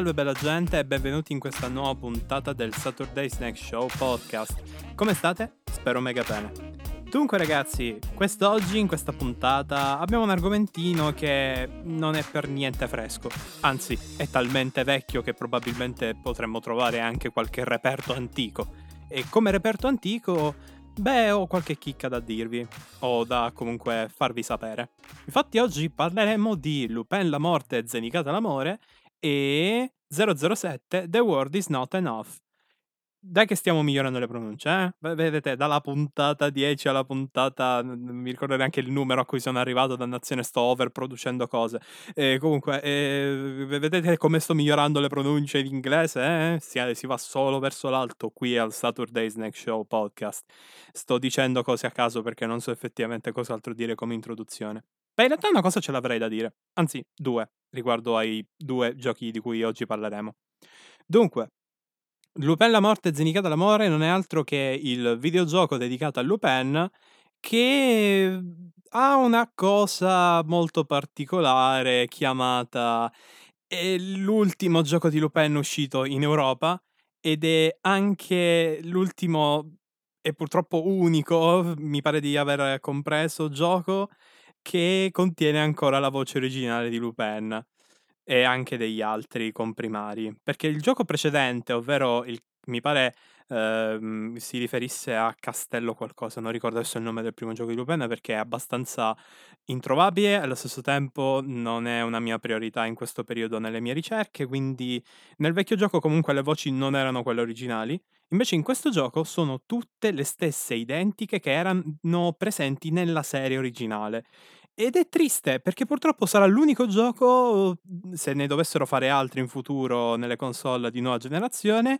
salve bella gente e benvenuti in questa nuova puntata del Saturday Snack Show podcast. Come state? Spero mega bene. Dunque ragazzi, quest'oggi in questa puntata abbiamo un argomentino che non è per niente fresco, anzi è talmente vecchio che probabilmente potremmo trovare anche qualche reperto antico. E come reperto antico, beh, ho qualche chicca da dirvi, o da comunque farvi sapere. Infatti oggi parleremo di Lupin la morte e Zenicata l'amore e 007 The World is Not Enough. Dai che stiamo migliorando le pronunce, eh? Vedete, dalla puntata 10 alla puntata, non mi ricordo neanche il numero a cui sono arrivato, dannazione sto overproducendo cose. E comunque, eh, vedete come sto migliorando le pronunce in inglese, eh? Si, si, va solo verso l'alto qui al Saturday Snack Show podcast. Sto dicendo cose a caso perché non so effettivamente cos'altro dire come introduzione. Beh, in realtà una cosa ce l'avrei da dire, anzi due, riguardo ai due giochi di cui oggi parleremo. Dunque, Lupin la morte e Zenicata l'amore non è altro che il videogioco dedicato a Lupin che ha una cosa molto particolare chiamata è l'ultimo gioco di Lupin uscito in Europa ed è anche l'ultimo e purtroppo unico, mi pare di aver compreso, gioco che contiene ancora la voce originale di Lupin e anche degli altri comprimari. Perché il gioco precedente, ovvero il, mi pare ehm, si riferisse a Castello qualcosa, non ricordo adesso il nome del primo gioco di Lupin perché è abbastanza introvabile, allo stesso tempo non è una mia priorità in questo periodo nelle mie ricerche, quindi nel vecchio gioco comunque le voci non erano quelle originali, invece in questo gioco sono tutte le stesse identiche che erano presenti nella serie originale. Ed è triste perché purtroppo sarà l'unico gioco, se ne dovessero fare altri in futuro nelle console di nuova generazione,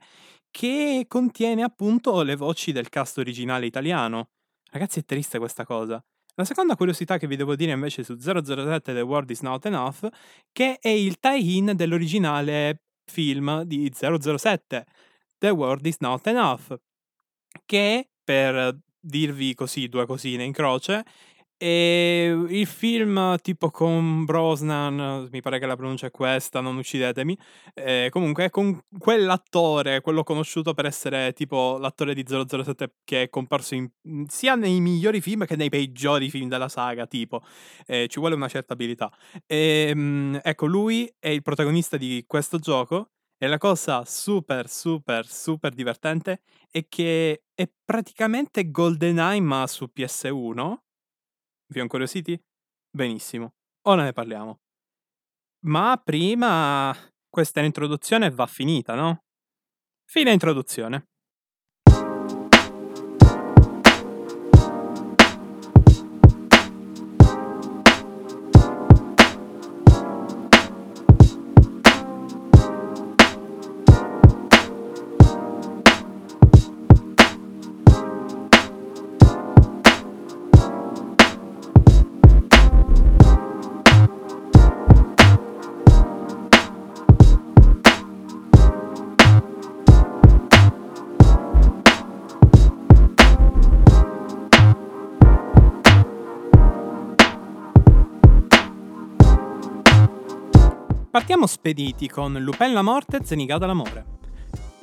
che contiene appunto le voci del cast originale italiano. Ragazzi, è triste questa cosa. La seconda curiosità che vi devo dire invece su 007 The World is Not Enough, che è il tie-in dell'originale film di 007 The World is Not Enough, che per dirvi così due cosine in croce e il film tipo con Brosnan, mi pare che la pronuncia è questa, non uccidetemi. Eh, comunque con quell'attore, quello conosciuto per essere tipo l'attore di 007 che è comparso in, sia nei migliori film che nei peggiori film della saga, tipo. Eh, ci vuole una certa abilità. E, ehm, ecco, lui è il protagonista di questo gioco. E la cosa super, super, super divertente è che è praticamente GoldenEye ma su PS1 vi ho incuriositi? Benissimo, ora ne parliamo. Ma prima questa introduzione va finita, no? Fine introduzione. Partiamo spediti con Lupin la morte e Zenigata l'amore.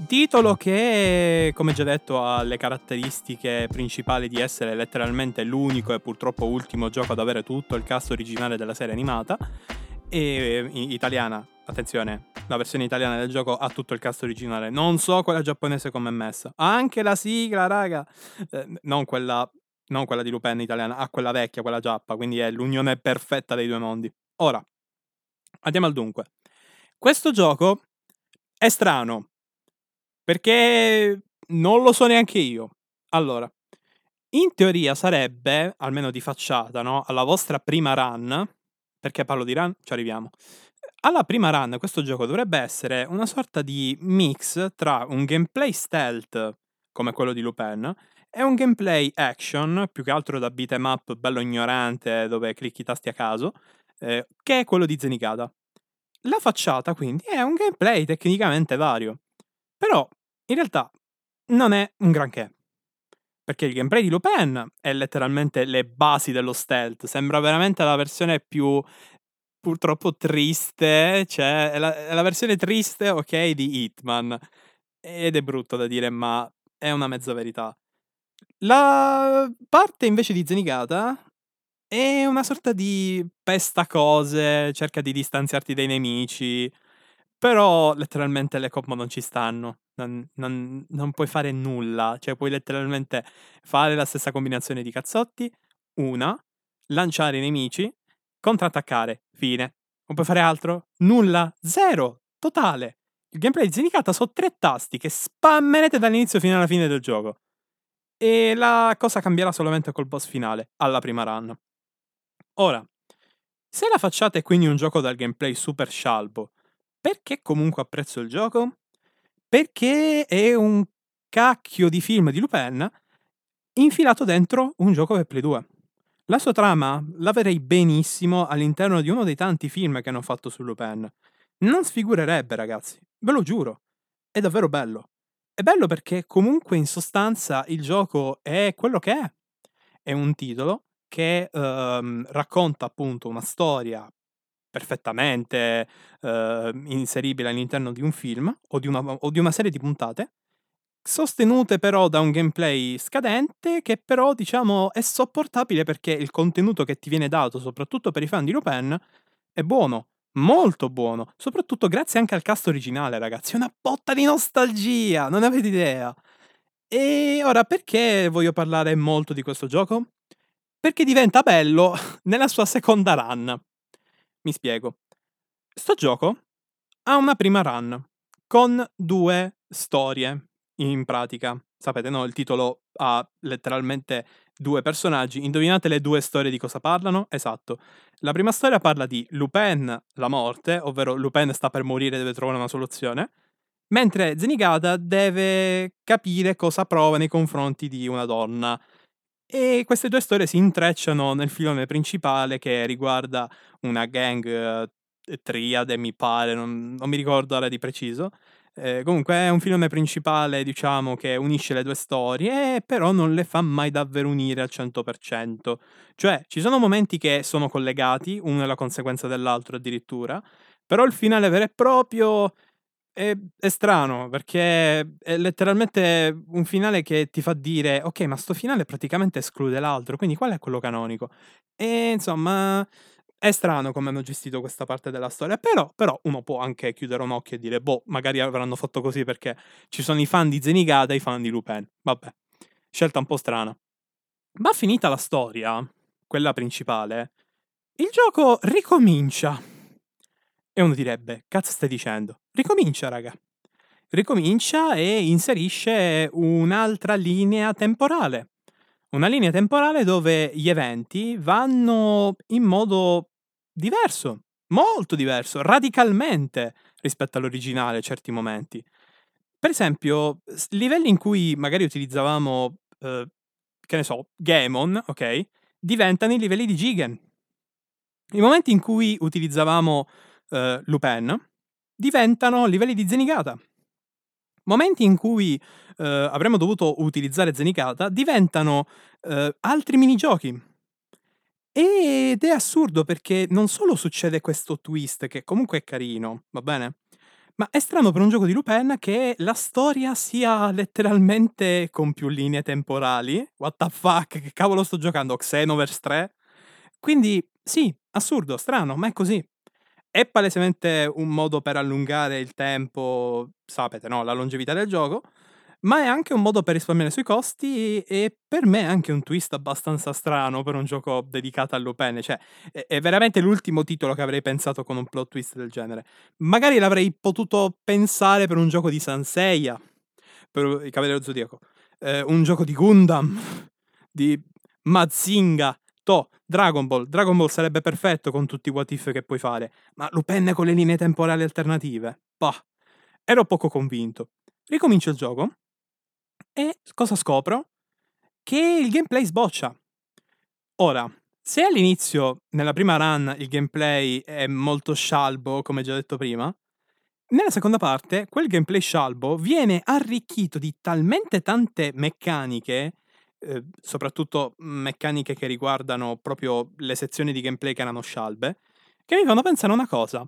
Titolo che, come già detto, ha le caratteristiche principali di essere letteralmente l'unico e purtroppo ultimo gioco ad avere tutto il cast originale della serie animata. E italiana, attenzione, la versione italiana del gioco ha tutto il cast originale. Non so quella giapponese come è messa. Anche la sigla, raga. Eh, non quella non quella di Lupin italiana, ha quella vecchia, quella giappa, quindi è l'unione perfetta dei due mondi. Ora, Andiamo al dunque. Questo gioco è strano perché non lo so neanche io. Allora, in teoria sarebbe, almeno di facciata, no? Alla vostra prima run, perché parlo di run, ci arriviamo. Alla prima run questo gioco dovrebbe essere una sorta di mix tra un gameplay stealth, come quello di Lupin, e un gameplay action, più che altro da beat'em up bello ignorante, dove clicchi i tasti a caso, eh, che è quello di Zenicata. La facciata quindi è un gameplay tecnicamente vario, però in realtà non è un granché. Perché il gameplay di Lupin è letteralmente le basi dello stealth, sembra veramente la versione più purtroppo triste, cioè è la, è la versione triste, ok, di Hitman. Ed è brutto da dire, ma è una mezza verità. La parte invece di Zenigata è una sorta di pesta cose, cerca di distanziarti dai nemici, però letteralmente le combo non ci stanno. Non, non, non puoi fare nulla, cioè puoi letteralmente fare la stessa combinazione di cazzotti, una, lanciare i nemici, contrattaccare, fine. Non puoi fare altro? Nulla, zero, totale. Il gameplay di Zenigata sono tre tasti che spammerete dall'inizio fino alla fine del gioco. E la cosa cambierà solamente col boss finale, alla prima run. Ora, se la facciate quindi un gioco dal gameplay super scialbo, perché comunque apprezzo il gioco? Perché è un cacchio di film di Lupin infilato dentro un gioco per Play 2. La sua trama la benissimo all'interno di uno dei tanti film che hanno fatto su Lupin. Non sfigurerebbe, ragazzi, ve lo giuro. È davvero bello. È bello perché comunque in sostanza il gioco è quello che è. È un titolo che ehm, racconta appunto una storia perfettamente eh, inseribile all'interno di un film o di, una, o di una serie di puntate, sostenute però da un gameplay scadente che però diciamo è sopportabile perché il contenuto che ti viene dato, soprattutto per i fan di Lupin, è buono, molto buono, soprattutto grazie anche al cast originale, ragazzi, una botta di nostalgia, non avete idea. E ora perché voglio parlare molto di questo gioco? Perché diventa bello nella sua seconda run. Mi spiego. Sto gioco ha una prima run con due storie in pratica. Sapete, no? Il titolo ha letteralmente due personaggi. Indovinate le due storie di cosa parlano? Esatto. La prima storia parla di Lupin, la morte, ovvero Lupin sta per morire e deve trovare una soluzione, mentre Zenigata deve capire cosa prova nei confronti di una donna e queste due storie si intrecciano nel filone principale che riguarda una gang eh, triade, mi pare, non, non mi ricordo ora di preciso. Eh, comunque è un filone principale, diciamo, che unisce le due storie, però non le fa mai davvero unire al 100%. Cioè, ci sono momenti che sono collegati, uno è la conseguenza dell'altro addirittura, però il finale vero e proprio è, è, strano perché è letteralmente un finale che ti fa dire ok ma sto finale praticamente esclude l'altro quindi qual è quello canonico? E insomma è strano come hanno gestito questa parte della storia però, però uno può anche chiudere un occhio e dire boh magari avranno fatto così perché ci sono i fan di Zenigata e i fan di Lupin. Vabbè scelta un po' strana. Ma finita la storia quella principale il gioco ricomincia e uno direbbe, cazzo stai dicendo? Ricomincia, raga. Ricomincia e inserisce un'altra linea temporale. Una linea temporale dove gli eventi vanno in modo diverso, molto diverso, radicalmente rispetto all'originale certi momenti. Per esempio, livelli in cui magari utilizzavamo, eh, che ne so, Gaemon, ok? Diventano i livelli di Jigen. I momenti in cui utilizzavamo uh, Lupin, diventano livelli di Zenigata. Momenti in cui uh, avremmo dovuto utilizzare Zenigata diventano uh, altri minigiochi. Ed è assurdo perché non solo succede questo twist, che comunque è carino, va bene? Ma è strano per un gioco di Lupin che la storia sia letteralmente con più linee temporali. What the fuck? Che cavolo sto giocando? Xenoverse 3? Quindi, sì, assurdo, strano, ma è così è palesemente un modo per allungare il tempo, sapete, no? La longevità del gioco, ma è anche un modo per risparmiare sui costi e per me è anche un twist abbastanza strano per un gioco dedicato a Lupin, cioè è, veramente l'ultimo titolo che avrei pensato con un plot twist del genere. Magari l'avrei potuto pensare per un gioco di Sanseiya, per il Cavaliere Zodiaco, eh, un gioco di Gundam, di Mazinga, To, Dragon Ball. Dragon Ball sarebbe perfetto con tutti i what if che puoi fare, ma Lupin con le linee temporali alternative? Bah, ero poco convinto. Ricomincio il gioco e cosa scopro? Che il gameplay sboccia. Ora, se all'inizio, nella prima run, il gameplay è molto scialbo, come già detto prima, nella seconda parte quel gameplay scialbo viene arricchito di talmente tante meccaniche Ehm, soprattutto meccaniche che riguardano proprio le sezioni di gameplay che erano scialbe, che mi fanno pensare una cosa.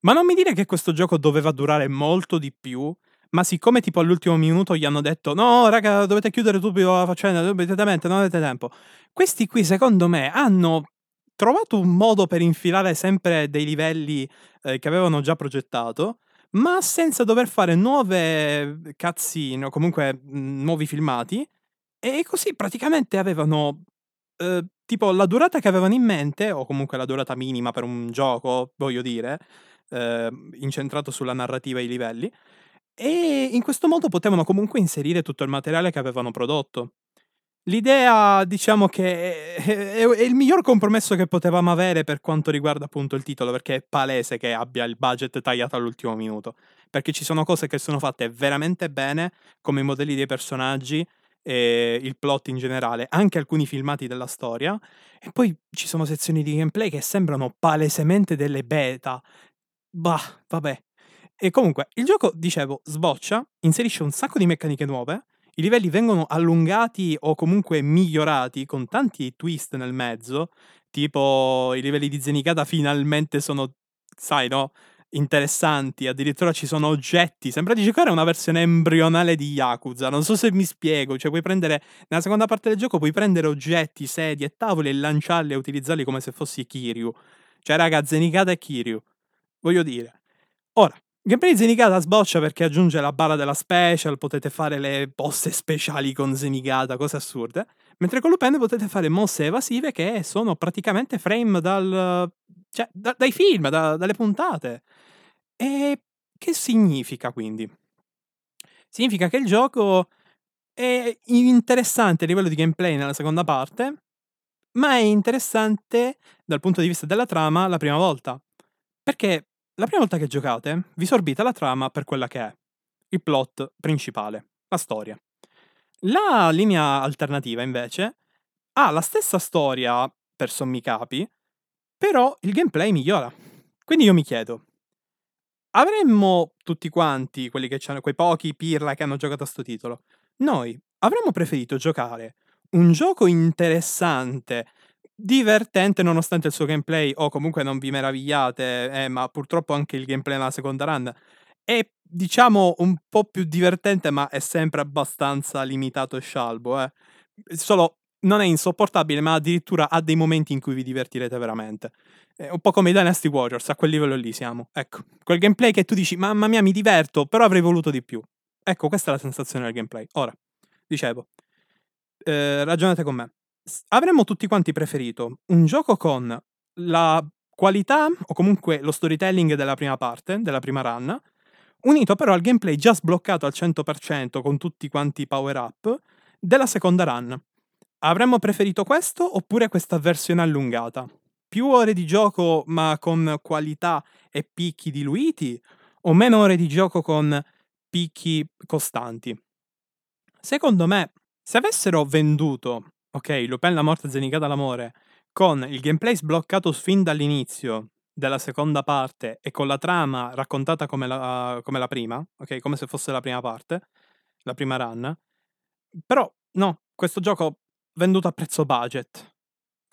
Ma non mi dire che questo gioco doveva durare molto di più, ma siccome tipo all'ultimo minuto gli hanno detto no raga dovete chiudere subito la faccenda, immediatamente, non avete tempo. Questi qui secondo me hanno trovato un modo per infilare sempre dei livelli eh, che avevano già progettato, ma senza dover fare nuove cutscene o comunque mh, nuovi filmati. E così praticamente avevano eh, tipo la durata che avevano in mente, o comunque la durata minima per un gioco, voglio dire, eh, incentrato sulla narrativa e i livelli. E in questo modo potevano comunque inserire tutto il materiale che avevano prodotto. L'idea, diciamo che è, è, è, il miglior compromesso che potevamo avere per quanto riguarda appunto il titolo, perché è palese che abbia il budget tagliato all'ultimo minuto. Perché ci sono cose che sono fatte veramente bene, come i modelli dei personaggi, e il plot in generale, anche alcuni filmati della storia, e poi ci sono sezioni di gameplay che sembrano palesemente delle beta. Bah, vabbè. E comunque, il gioco, dicevo, sboccia, inserisce un sacco di meccaniche nuove, i livelli vengono allungati o comunque migliorati con tanti twist nel mezzo, tipo i livelli di Zenikata finalmente sono, sai no, interessanti, addirittura ci sono oggetti, sembra di giocare una versione embrionale di Yakuza, non so se mi spiego, cioè puoi prendere, nella seconda parte del gioco puoi prendere oggetti, sedie e tavoli e lanciarli e utilizzarli come se fossi Kiryu. Cioè raga, Zenikata e Kiryu, voglio dire. Ora, Gameplay Zenigata sboccia perché aggiunge la barra della special, potete fare le mosse speciali con Zenigata, cose assurde, mentre con Lupin potete fare mosse evasive che sono praticamente frame dal, cioè, da, dai film, da, dalle puntate. E che significa quindi? Significa che il gioco è interessante a livello di gameplay nella seconda parte, ma è interessante dal punto di vista della trama la prima volta. Perché la prima volta che giocate, vi sorbite la trama per quella che è, il plot principale, la storia. La linea alternativa, invece, ha la stessa storia per sommi capi, però il gameplay migliora. Quindi io mi chiedo, avremmo tutti quanti, quelli che hanno, quei pochi pirla che hanno giocato a sto titolo, noi avremmo preferito giocare un gioco interessante divertente nonostante il suo gameplay, o comunque non vi meravigliate, eh, ma purtroppo anche il gameplay nella seconda run è diciamo un po' più divertente, ma è sempre abbastanza limitato e scialbo. Eh. Solo non è insopportabile, ma addirittura ha dei momenti in cui vi divertirete veramente. È un po' come i Dynasty Warriors, a quel livello lì siamo. Ecco, quel gameplay che tu dici, mamma mia, mi diverto, però avrei voluto di più. Ecco, questa è la sensazione del gameplay. Ora, dicevo, eh, ragionate con me avremmo tutti quanti preferito un gioco con la qualità o comunque lo storytelling della prima parte, della prima run, unito però al gameplay già sbloccato al 100% con tutti quanti i power up della seconda run. Avremmo preferito questo oppure questa versione allungata? Più ore di gioco ma con qualità e picchi diluiti o meno ore di gioco con picchi costanti? Secondo me, se avessero venduto Ok, Lupin la morte zenigata l'amore, con il gameplay sbloccato fin dall'inizio della seconda parte e con la trama raccontata come la, come la prima, ok, come se fosse la prima parte, la prima run. Però no, questo gioco venduto a prezzo budget,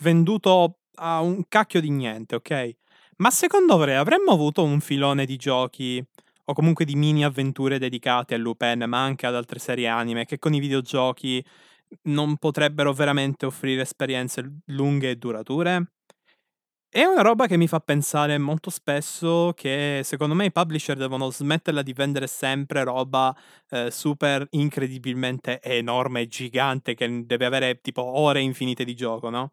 venduto a un cacchio di niente, ok? Ma secondo voi avremmo avuto un filone di giochi o comunque di mini avventure dedicate a Lupin, ma anche ad altre serie anime che con i videogiochi non potrebbero veramente offrire esperienze lunghe e durature. È una roba che mi fa pensare molto spesso che secondo me i publisher devono smetterla di vendere sempre roba eh, super incredibilmente enorme gigante che deve avere tipo ore infinite di gioco, no?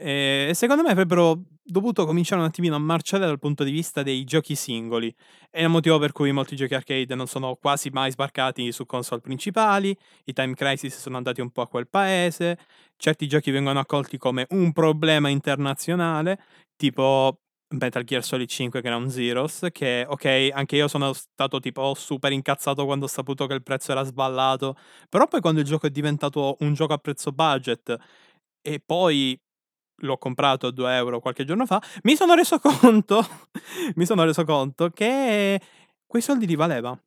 E secondo me avrebbero dovuto cominciare un attimino a marciare dal punto di vista dei giochi singoli. È il motivo per cui molti giochi arcade non sono quasi mai sbarcati su console principali, i Time Crisis sono andati un po' a quel paese, certi giochi vengono accolti come un problema internazionale, tipo Metal Gear Solid 5 che era un Zeros, che ok, anche io sono stato tipo super incazzato quando ho saputo che il prezzo era sballato, però poi quando il gioco è diventato un gioco a prezzo budget e poi l'ho comprato a 2 euro qualche giorno fa, mi sono reso conto, mi sono reso conto che quei soldi li valeva.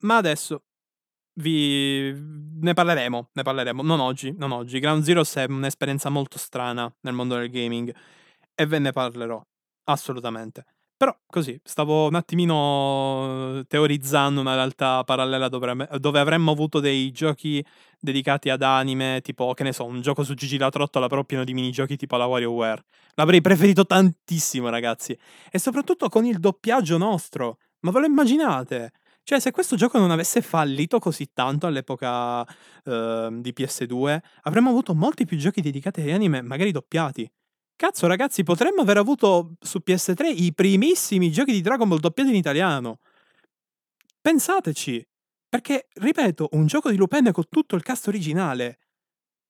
Ma adesso vi ne parleremo, ne parleremo, non oggi, non oggi. Ground Zero è un'esperienza molto strana nel mondo del gaming e ve ne parlerò. assolutamente. Però così, stavo un attimino teorizzando una realtà parallela dove, dove avremmo avuto dei giochi dedicati ad anime, tipo, che ne so, un gioco su Gigi la Trottola però pieno di minigiochi tipo la WarioWare. L'avrei preferito tantissimo, ragazzi. E soprattutto con il doppiaggio nostro. Ma ve lo immaginate? Cioè, se questo gioco non avesse fallito così tanto all'epoca uh, di PS2, avremmo avuto molti più giochi dedicati agli anime, magari doppiati. Cazzo, ragazzi, potremmo aver avuto su PS3 i primissimi giochi di Dragon Ball doppiati in italiano. Pensateci. Perché, ripeto, un gioco di Lupin con tutto il cast originale.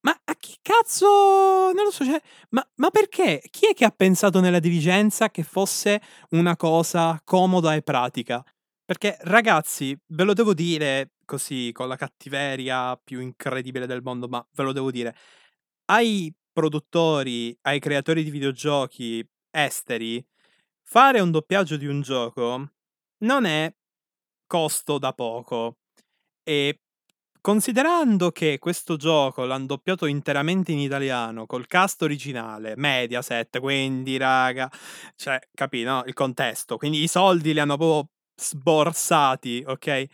Ma a chi cazzo. Non lo so, cioè. Ma, ma perché? Chi è che ha pensato nella dirigenza che fosse una cosa comoda e pratica? Perché, ragazzi, ve lo devo dire così, con la cattiveria più incredibile del mondo, ma ve lo devo dire. Ai produttori, ai creatori di videogiochi esteri, fare un doppiaggio di un gioco non è costo da poco. E considerando che questo gioco l'hanno doppiato interamente in italiano, col cast originale, Mediaset, quindi raga, cioè, capi, no? Il contesto. Quindi i soldi li hanno proprio sborsati, ok?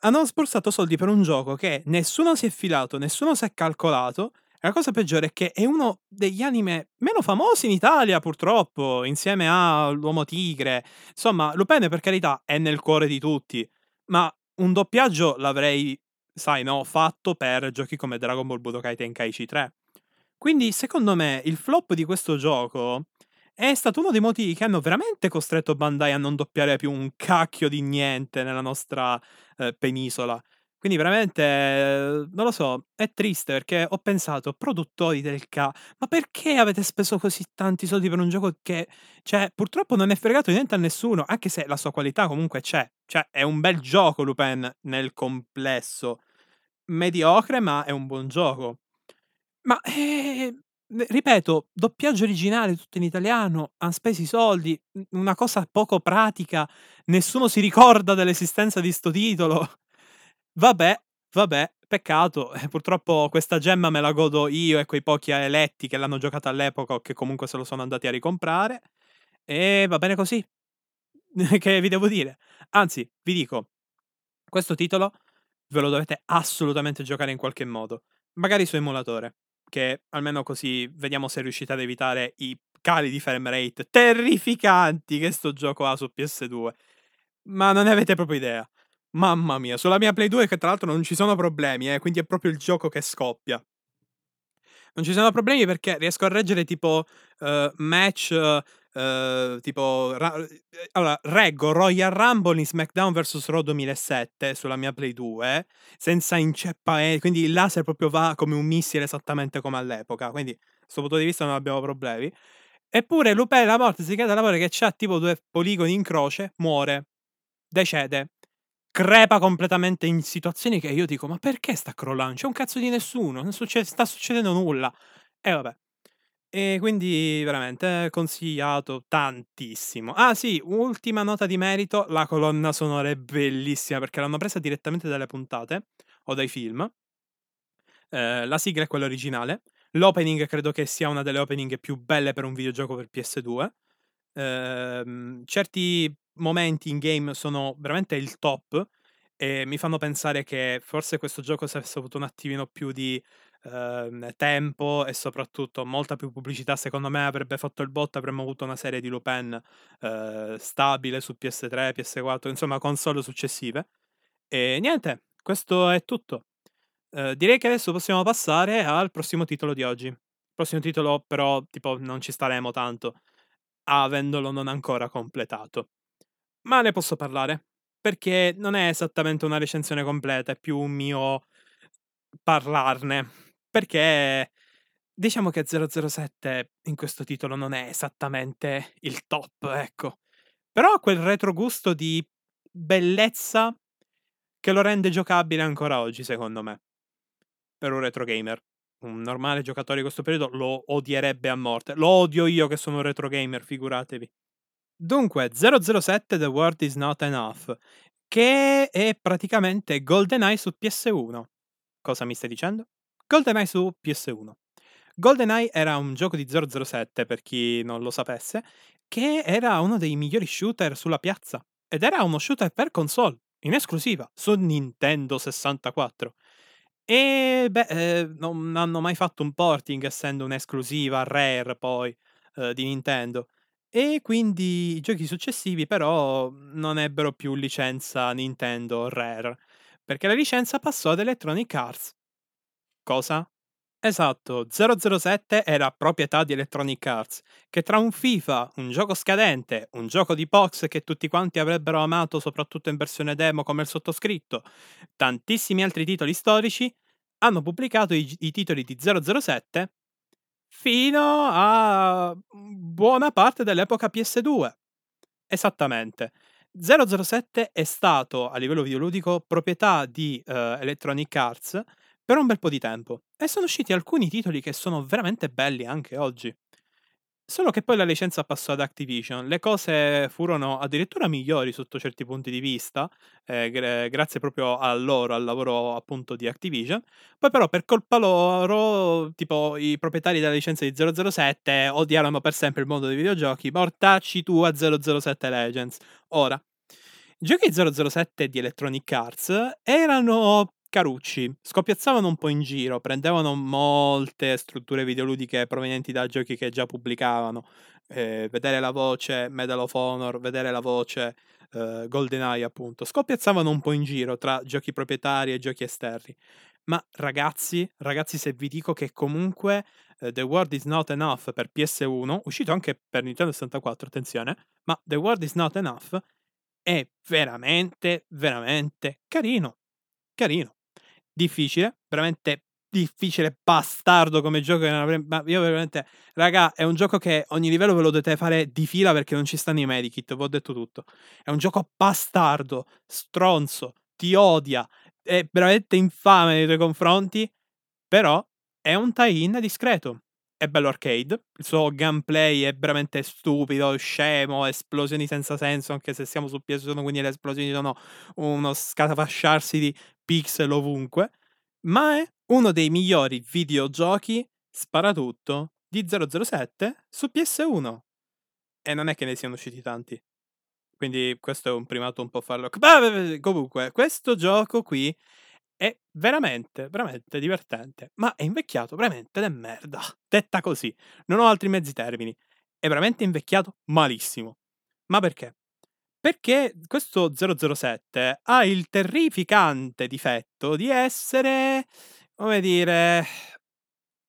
Hanno sborsato soldi per un gioco che nessuno si è filato, nessuno si è calcolato la cosa peggiore è che è uno degli anime meno famosi in Italia, purtroppo, insieme a L'Uomo Tigre. Insomma, Lupin, per carità, è nel cuore di tutti. Ma un doppiaggio l'avrei, sai, no, fatto per giochi come Dragon Ball Budokai Tenkaichi 3. Quindi, secondo me, il flop di questo gioco è stato uno dei motivi che hanno veramente costretto Bandai a non doppiare più un cacchio di niente nella nostra eh, penisola. Quindi veramente, ehm, non lo so, è triste perché ho pensato, produttori del ca, ma perché avete speso così tanti soldi per un gioco che, cioè, purtroppo non è fregato niente a nessuno, anche se la sua qualità comunque c'è. Cioè, è un bel gioco Lupin nel complesso. Mediocre, ma è un buon gioco. Ma, eh, ripeto, doppiaggio originale tutto in italiano, han speso i soldi, una cosa poco pratica, nessuno si ricorda dell'esistenza di sto titolo. Vabbè, vabbè, peccato. Eh, purtroppo questa gemma me la godo io e quei pochi eletti che l'hanno giocata all'epoca o che comunque se lo sono andati a ricomprare. E va bene così. che vi devo dire? Anzi, vi dico, questo titolo ve lo dovete assolutamente giocare in qualche modo. Magari su emulatore, che almeno così vediamo se riuscite ad evitare i cali di frame rate terrificanti che sto gioco ha su PS2. Ma non ne avete proprio idea. Mamma mia, sulla mia Play 2 che tra l'altro non ci sono problemi, eh, quindi è proprio il gioco che scoppia. Non ci sono problemi perché riesco a reggere tipo uh, match uh, tipo ra- allora reggo Royal Rumble in SmackDown vs Raw 2007 sulla mia Play 2 senza inceppa eh, quindi il laser proprio va come un missile esattamente come all'epoca, quindi da questo punto di vista non abbiamo problemi. Eppure Lupin la morte si cade alla morte che ha tipo due poligoni in croce, muore, decede crepa completamente in situazioni che io dico: "Ma perché sta crollando? C'è un cazzo di nessuno, non succe sta succedendo nulla". E vabbè. E quindi veramente consigliato tantissimo. Ah sì, ultima nota di merito, la colonna sonora è bellissima perché l'hanno presa direttamente dalle puntate o dai film. Ehm, la sigla è quella originale. L'opening credo che sia una delle opening più belle per un videogioco per PS2. Ehm, certi momenti in game sono veramente il top e mi fanno pensare che forse questo gioco se avesse avuto un attimino più di ehm, tempo e soprattutto molta più pubblicità, secondo me avrebbe fatto il botto, avremmo avuto una serie di Lupin eh, stabile su PS3, PS4, insomma console successive. E niente, questo è tutto. Eh, direi che adesso possiamo passare al prossimo titolo di oggi. Prossimo titolo però, tipo, non ci staremo tanto, avendolo non ancora completato ma ne posso parlare, perché non è esattamente una recensione completa, è più un mio parlarne, perché diciamo che 007 in questo titolo non è esattamente il top, ecco. Però ha quel retrogusto di bellezza che lo rende giocabile ancora oggi, secondo me. Per un retro gamer. Un normale giocatore di questo periodo lo odierebbe a morte. Lo odio io che sono un retro gamer, figuratevi. Dunque, 007 The World Is Not Enough, che è praticamente GoldenEye su PS1. Cosa mi stai dicendo? GoldenEye su PS1. GoldenEye era un gioco di 007, per chi non lo sapesse, Perché era uno dei migliori shooter sulla piazza. Ed era uno shooter per console, in esclusiva, su Nintendo 64. E beh, ehm, non hanno mai fatto un porting essendo un'esclusiva rare poi, uhm, di Nintendo. E quindi i giochi successivi però non ebbero più licenza Nintendo Rare, perché la licenza passò ad Electronic Arts. Cosa? Esatto, 007 era proprietà di Electronic Arts, che tra un FIFA, un gioco scadente, un gioco di box che tutti quanti avrebbero amato soprattutto in versione demo come il sottoscritto, tantissimi altri titoli storici, hanno pubblicato i, i titoli di 007 fino a buona parte dell'epoca PS2. Esattamente. 007 è stato a livello videoludico proprietà di uh, Electronic Arts per un bel po' di tempo e sono usciti alcuni titoli che sono veramente belli anche oggi. Solo che poi la licenza passò ad Activision, le cose furono addirittura migliori sotto certi punti di vista, eh, gra- grazie proprio a loro, al lavoro appunto di Activision. Poi però per colpa loro, tipo i proprietari della licenza di 007 odiarono per sempre il mondo dei videogiochi, mortacci tu a 007 Legends. Ora, i giochi 007 di Electronic Arts erano carucci, scoppiazzavano un po' in giro, prendevano molte strutture videoludiche provenienti da giochi che già pubblicavano. Eh, vedere la voce Medal of Honor, vedere la voce eh, GoldenEye, appunto. Scoppiazzavano un po' in giro tra giochi proprietari e giochi esterni. Ma ragazzi, ragazzi, se vi dico che comunque uh, The World is Not Enough per PS1, uscito anche per Nintendo 64, attenzione, ma The World is Not Enough è veramente, veramente carino. Carino difficile, veramente difficile, bastardo come gioco. Ma io veramente, raga, è un gioco che ogni livello ve lo dovete fare di fila perché non ci stanno i medikit. Vi ho detto tutto. È un gioco bastardo, stronzo, ti odia, è veramente infame nei tuoi confronti. Però è un tie-in discreto. È bello arcade, il suo gameplay è veramente stupido, scemo, esplosioni senza senso, anche se siamo su PS1, quindi le esplosioni sono uno scatafasciarsi di pixel ovunque, ma è uno dei migliori videogiochi sparatutto di 007 su PS1. E non è che ne siano usciti tanti. Quindi questo è un primato un po' farlo. Comunque, questo gioco qui è veramente, veramente divertente. Ma è invecchiato veramente de merda. Detta così. Non ho altri mezzi termini. È veramente invecchiato malissimo. Ma perché? Perché questo 007 ha il terrificante difetto di essere, come dire,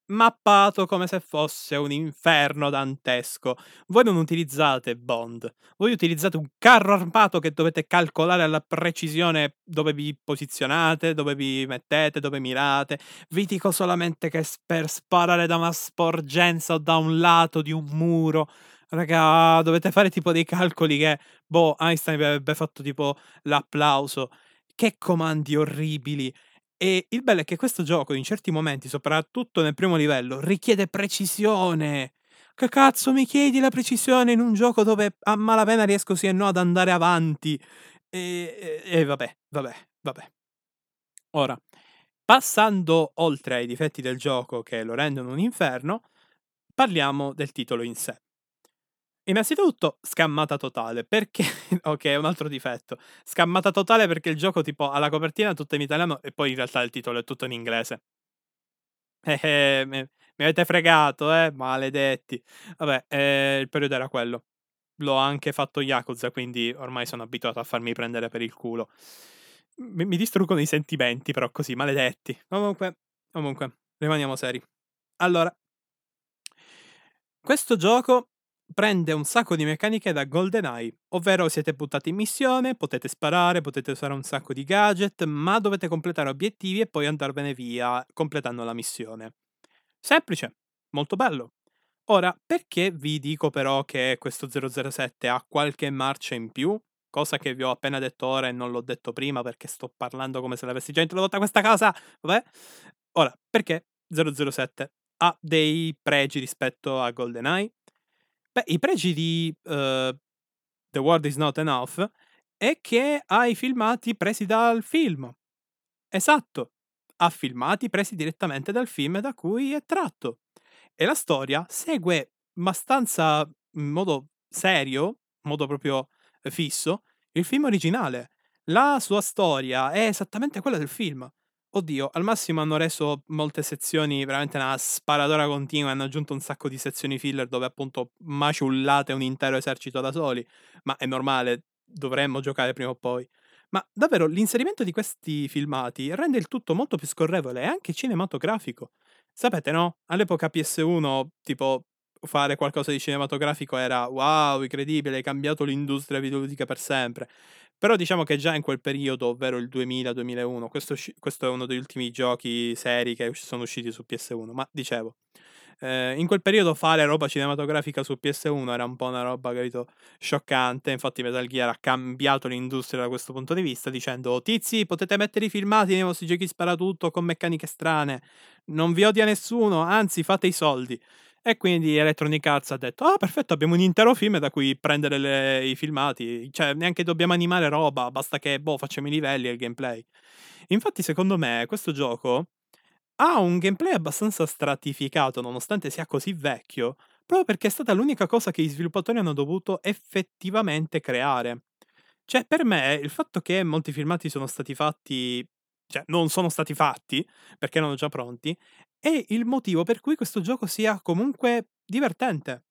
mappato come se fosse un inferno dantesco. Voi non utilizzate Bond, voi utilizzate un carro armato che dovete calcolare alla precisione dove vi posizionate, dove vi mettete, dove mirate. Vi dico solamente che per sparare da una sporgenza o da un lato di un muro Raga, dovete fare tipo dei calcoli che, boh, Einstein avrebbe fatto tipo l'applauso. Che comandi orribili. E il bello è che questo gioco in certi momenti, soprattutto nel primo livello, richiede precisione. Che cazzo mi chiedi la precisione in un gioco dove a malapena riesco sì e no ad andare avanti? E, e, e vabbè, vabbè, vabbè. Ora, passando oltre ai difetti del gioco che lo rendono un inferno, parliamo del titolo in sé. Innanzitutto, scammata totale, perché ok, è un altro difetto. Scammata totale perché il gioco tipo ha la copertina tutta in italiano e poi in realtà il titolo è tutto in inglese. Eh, eh, mi, mi avete fregato, eh, maledetti. Vabbè, eh, il periodo era quello. L'ho anche fatto Yakuza, quindi ormai sono abituato a farmi prendere per il culo. Mi, mi distruggono i sentimenti, però così, maledetti. Comunque, comunque, rimaniamo seri. Allora, questo gioco prende un sacco di meccaniche da GoldenEye, ovvero siete buttati in missione, potete sparare, potete usare un sacco di gadget, ma dovete completare obiettivi e poi andarvene via completando la missione. Semplice, molto bello. Ora, perché vi dico però che questo 007 ha qualche marcia in più? Cosa che vi ho appena detto ora e non l'ho detto prima perché sto parlando come se l'avessi già introdotta questa cosa. Vabbè. Ora, perché 007 ha dei pregi rispetto a GoldenEye? Beh, i pregi di uh, The World is Not Enough è che ha i filmati presi dal film. Esatto, ha filmati presi direttamente dal film da cui è tratto. E la storia segue abbastanza in modo serio, in modo proprio fisso, il film originale. La sua storia è esattamente quella del film. Oddio, al massimo hanno reso molte sezioni veramente una sparadora continua, hanno aggiunto un sacco di sezioni filler dove appunto maciullate un intero esercito da soli, ma è normale, dovremmo giocare prima o poi. Ma davvero l'inserimento di questi filmati rende il tutto molto più scorrevole e anche cinematografico. Sapete, no? All'epoca PS1, tipo, fare qualcosa di cinematografico era wow, incredibile, hai cambiato l'industria videoludica per sempre. Però diciamo che già in quel periodo, ovvero il 2000-2001, questo, questo, è uno degli ultimi giochi seri che sono usciti su PS1, ma dicevo, eh, in quel periodo fare roba cinematografica su PS1 era un po' una roba, capito, scioccante, infatti Metal Gear ha cambiato l'industria da questo punto di vista dicendo tizi potete mettere i filmati nei vostri giochi sparatutto con meccaniche strane, non vi odia nessuno, anzi fate i soldi. E quindi Electronic Arts ha detto: Ah, perfetto, abbiamo un intero film da cui prendere le, i filmati. Cioè, neanche dobbiamo animare roba, basta che boh, facciamo i livelli e il gameplay. Infatti, secondo me, questo gioco ha un gameplay abbastanza stratificato, nonostante sia così vecchio, proprio perché è stata l'unica cosa che gli sviluppatori hanno dovuto effettivamente creare. Cioè, per me, il fatto che molti filmati sono stati fatti cioè non sono stati fatti perché erano già pronti, è il motivo per cui questo gioco sia comunque divertente.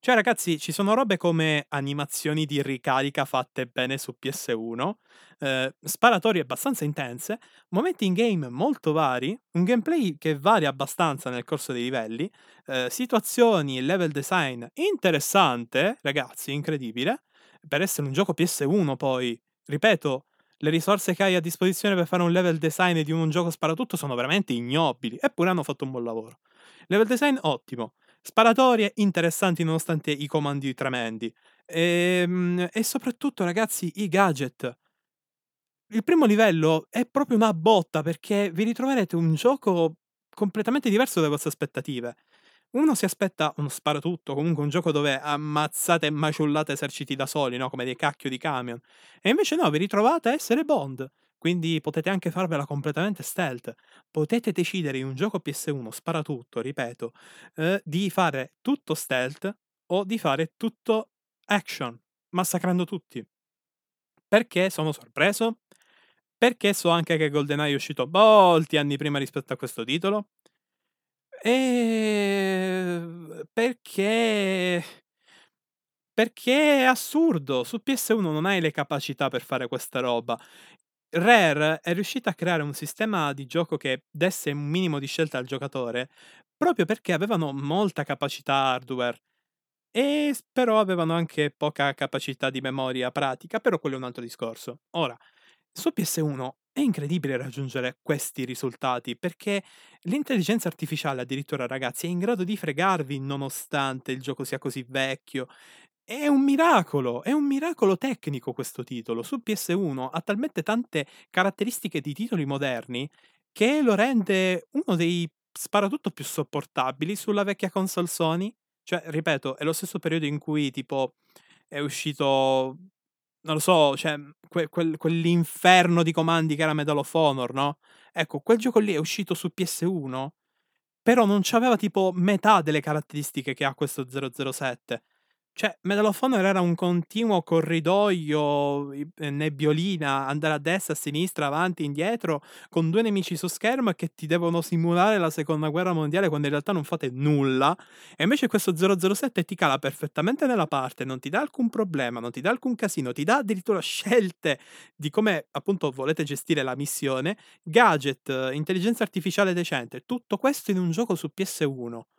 Cioè, ragazzi, ci sono robe come animazioni di ricarica fatte bene su PS1, eh, sparatorie abbastanza intense, momenti in game molto vari, un gameplay che varia abbastanza nel corso dei livelli, eh, situazioni e level design interessante, ragazzi, incredibile, per essere un gioco PS1 poi, ripeto, le risorse che hai a disposizione per fare un level design di un gioco sparatutto sono veramente ignobili, eppure hanno fatto un buon lavoro. Level design ottimo, sparatorie interessanti nonostante i comandi tremendi. E, ehm, e soprattutto, ragazzi, i gadget. Il primo livello è proprio una botta perché vi ritroverete un gioco completamente diverso dalle vostre aspettative. Uno si aspetta uno sparatutto, comunque un gioco dove ammazzate e maciullate eserciti da soli, no? Come dei cacchio di camion. E invece no, vi ritrovate a essere Bond. Quindi potete anche farvela completamente stealth. Potete decidere in un gioco PS1 sparatutto, ripeto, eh, di fare tutto stealth o di fare tutto action, massacrando tutti. Perché sono sorpreso? Perché so anche che GoldenEye è uscito molti anni prima rispetto a questo titolo? Ehm, perché perché è assurdo. Su PS1 non hai le capacità per fare questa roba. Rare è riuscita a creare un sistema di gioco che desse un minimo di scelta al giocatore, proprio perché avevano molta capacità hardware e però avevano anche poca capacità di memoria pratica, però quello è un altro discorso. Ora, su PS1 è incredibile raggiungere questi risultati perché l'intelligenza artificiale addirittura ragazzi è in grado di fregarvi nonostante il gioco sia così vecchio. È un miracolo, è un miracolo tecnico questo titolo. Su PS1 ha talmente tante caratteristiche di titoli moderni che lo rende uno dei sparatutto più sopportabili sulla vecchia console Sony. Cioè, ripeto, è lo stesso periodo in cui tipo è uscito non lo so, cioè, mhmm, que quel quell'inferno di comandi che era Medal of Honor, no, ecco, quel gioco lì è uscito su PS1, però non c'aveva tipo metà delle caratteristiche che ha questo 007. Cioè, Medal of Honor era un continuo corridoio, nebbiolina, andare a destra, a sinistra, avanti, indietro, con due nemici su schermo che ti devono simulare la seconda guerra mondiale quando in realtà non fate nulla. E invece questo 007 ti cala perfettamente nella parte, non ti dà alcun problema, non ti dà alcun casino, ti dà addirittura scelte di come appunto volete gestire la missione, gadget, intelligenza artificiale decente, tutto questo in un gioco su PS1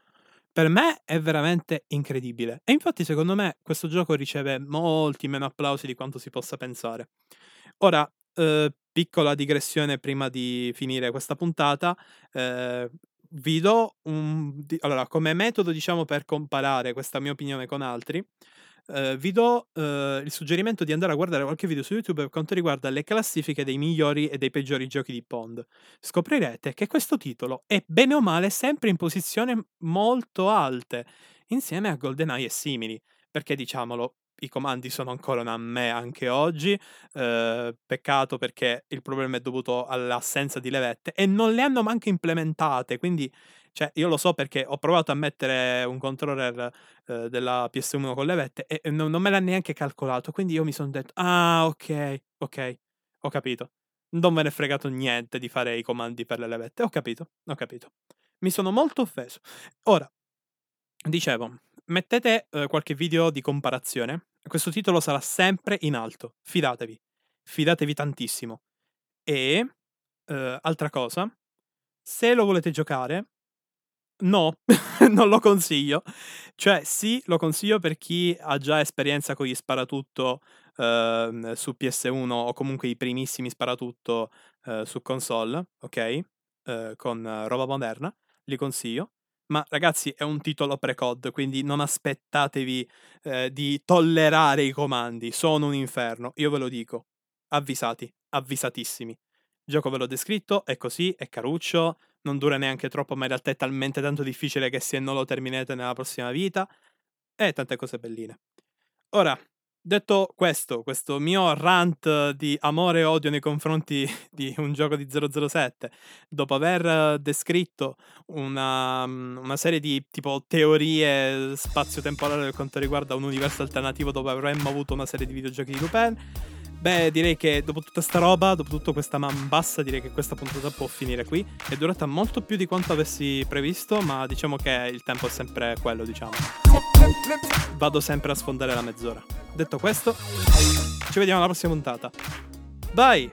per me è veramente incredibile. E infatti, secondo me, questo gioco riceve molti meno applausi di quanto si possa pensare. Ora, eh, piccola digressione prima di finire questa puntata. Eh, vi do un. Allora, come metodo, diciamo, per comparare questa mia opinione con altri, eh, vi do eh, il suggerimento di andare a guardare qualche video su YouTube per quanto riguarda le classifiche dei migliori e dei peggiori giochi di Pond. Scoprirete che questo titolo è bene o male sempre in posizioni molto alte, insieme a GoldenEye e simili, perché diciamolo, i comandi sono ancora a me anche oggi. Eh, peccato perché il problema è dovuto all'assenza di levette e non le hanno manco implementate. Quindi, cioè, io lo so perché ho provato a mettere un controller eh, della PS1 con levette e non, non, me l'ha neanche calcolato. Quindi io mi sono detto, ah, ok, ok, ho capito. Non me ne è fregato niente di fare i comandi per le levette. Ho capito, ho capito. Mi sono molto offeso. Ora, dicevo, mettete eh, qualche video di comparazione. Questo titolo sarà sempre in alto. Fidatevi. Fidatevi tantissimo. E, eh, altra cosa, se lo volete giocare, no, non lo consiglio. Cioè, sì, lo consiglio per chi ha già esperienza con gli sparatutto eh, su PS1 o comunque i primissimi sparatutto eh, su console, ok? Eh, con roba moderna, li consiglio. Ma ragazzi, è un titolo pre-cod, quindi non aspettatevi eh, di tollerare i comandi. Sono un inferno, io ve lo dico. Avvisati, avvisatissimi. Il gioco ve l'ho descritto, è così, è caruccio, non dura neanche troppo, ma in realtà è talmente tanto difficile che se non lo terminate nella prossima vita, e tante cose belline. Ora, Detto questo, questo mio rant di amore e odio nei confronti di un gioco di 007, dopo aver descritto una, una serie di tipo teorie spazio-temporali per quanto riguarda un universo alternativo dove avremmo avuto una serie di videogiochi di Lupin, Beh, direi che dopo tutta sta roba, dopo tutta questa man bassa, direi che questa puntata può finire qui. È durata molto più di quanto avessi previsto, ma diciamo che il tempo è sempre quello, diciamo. Vado sempre a sfondare la mezz'ora. Detto questo, ci vediamo alla prossima puntata. Bye!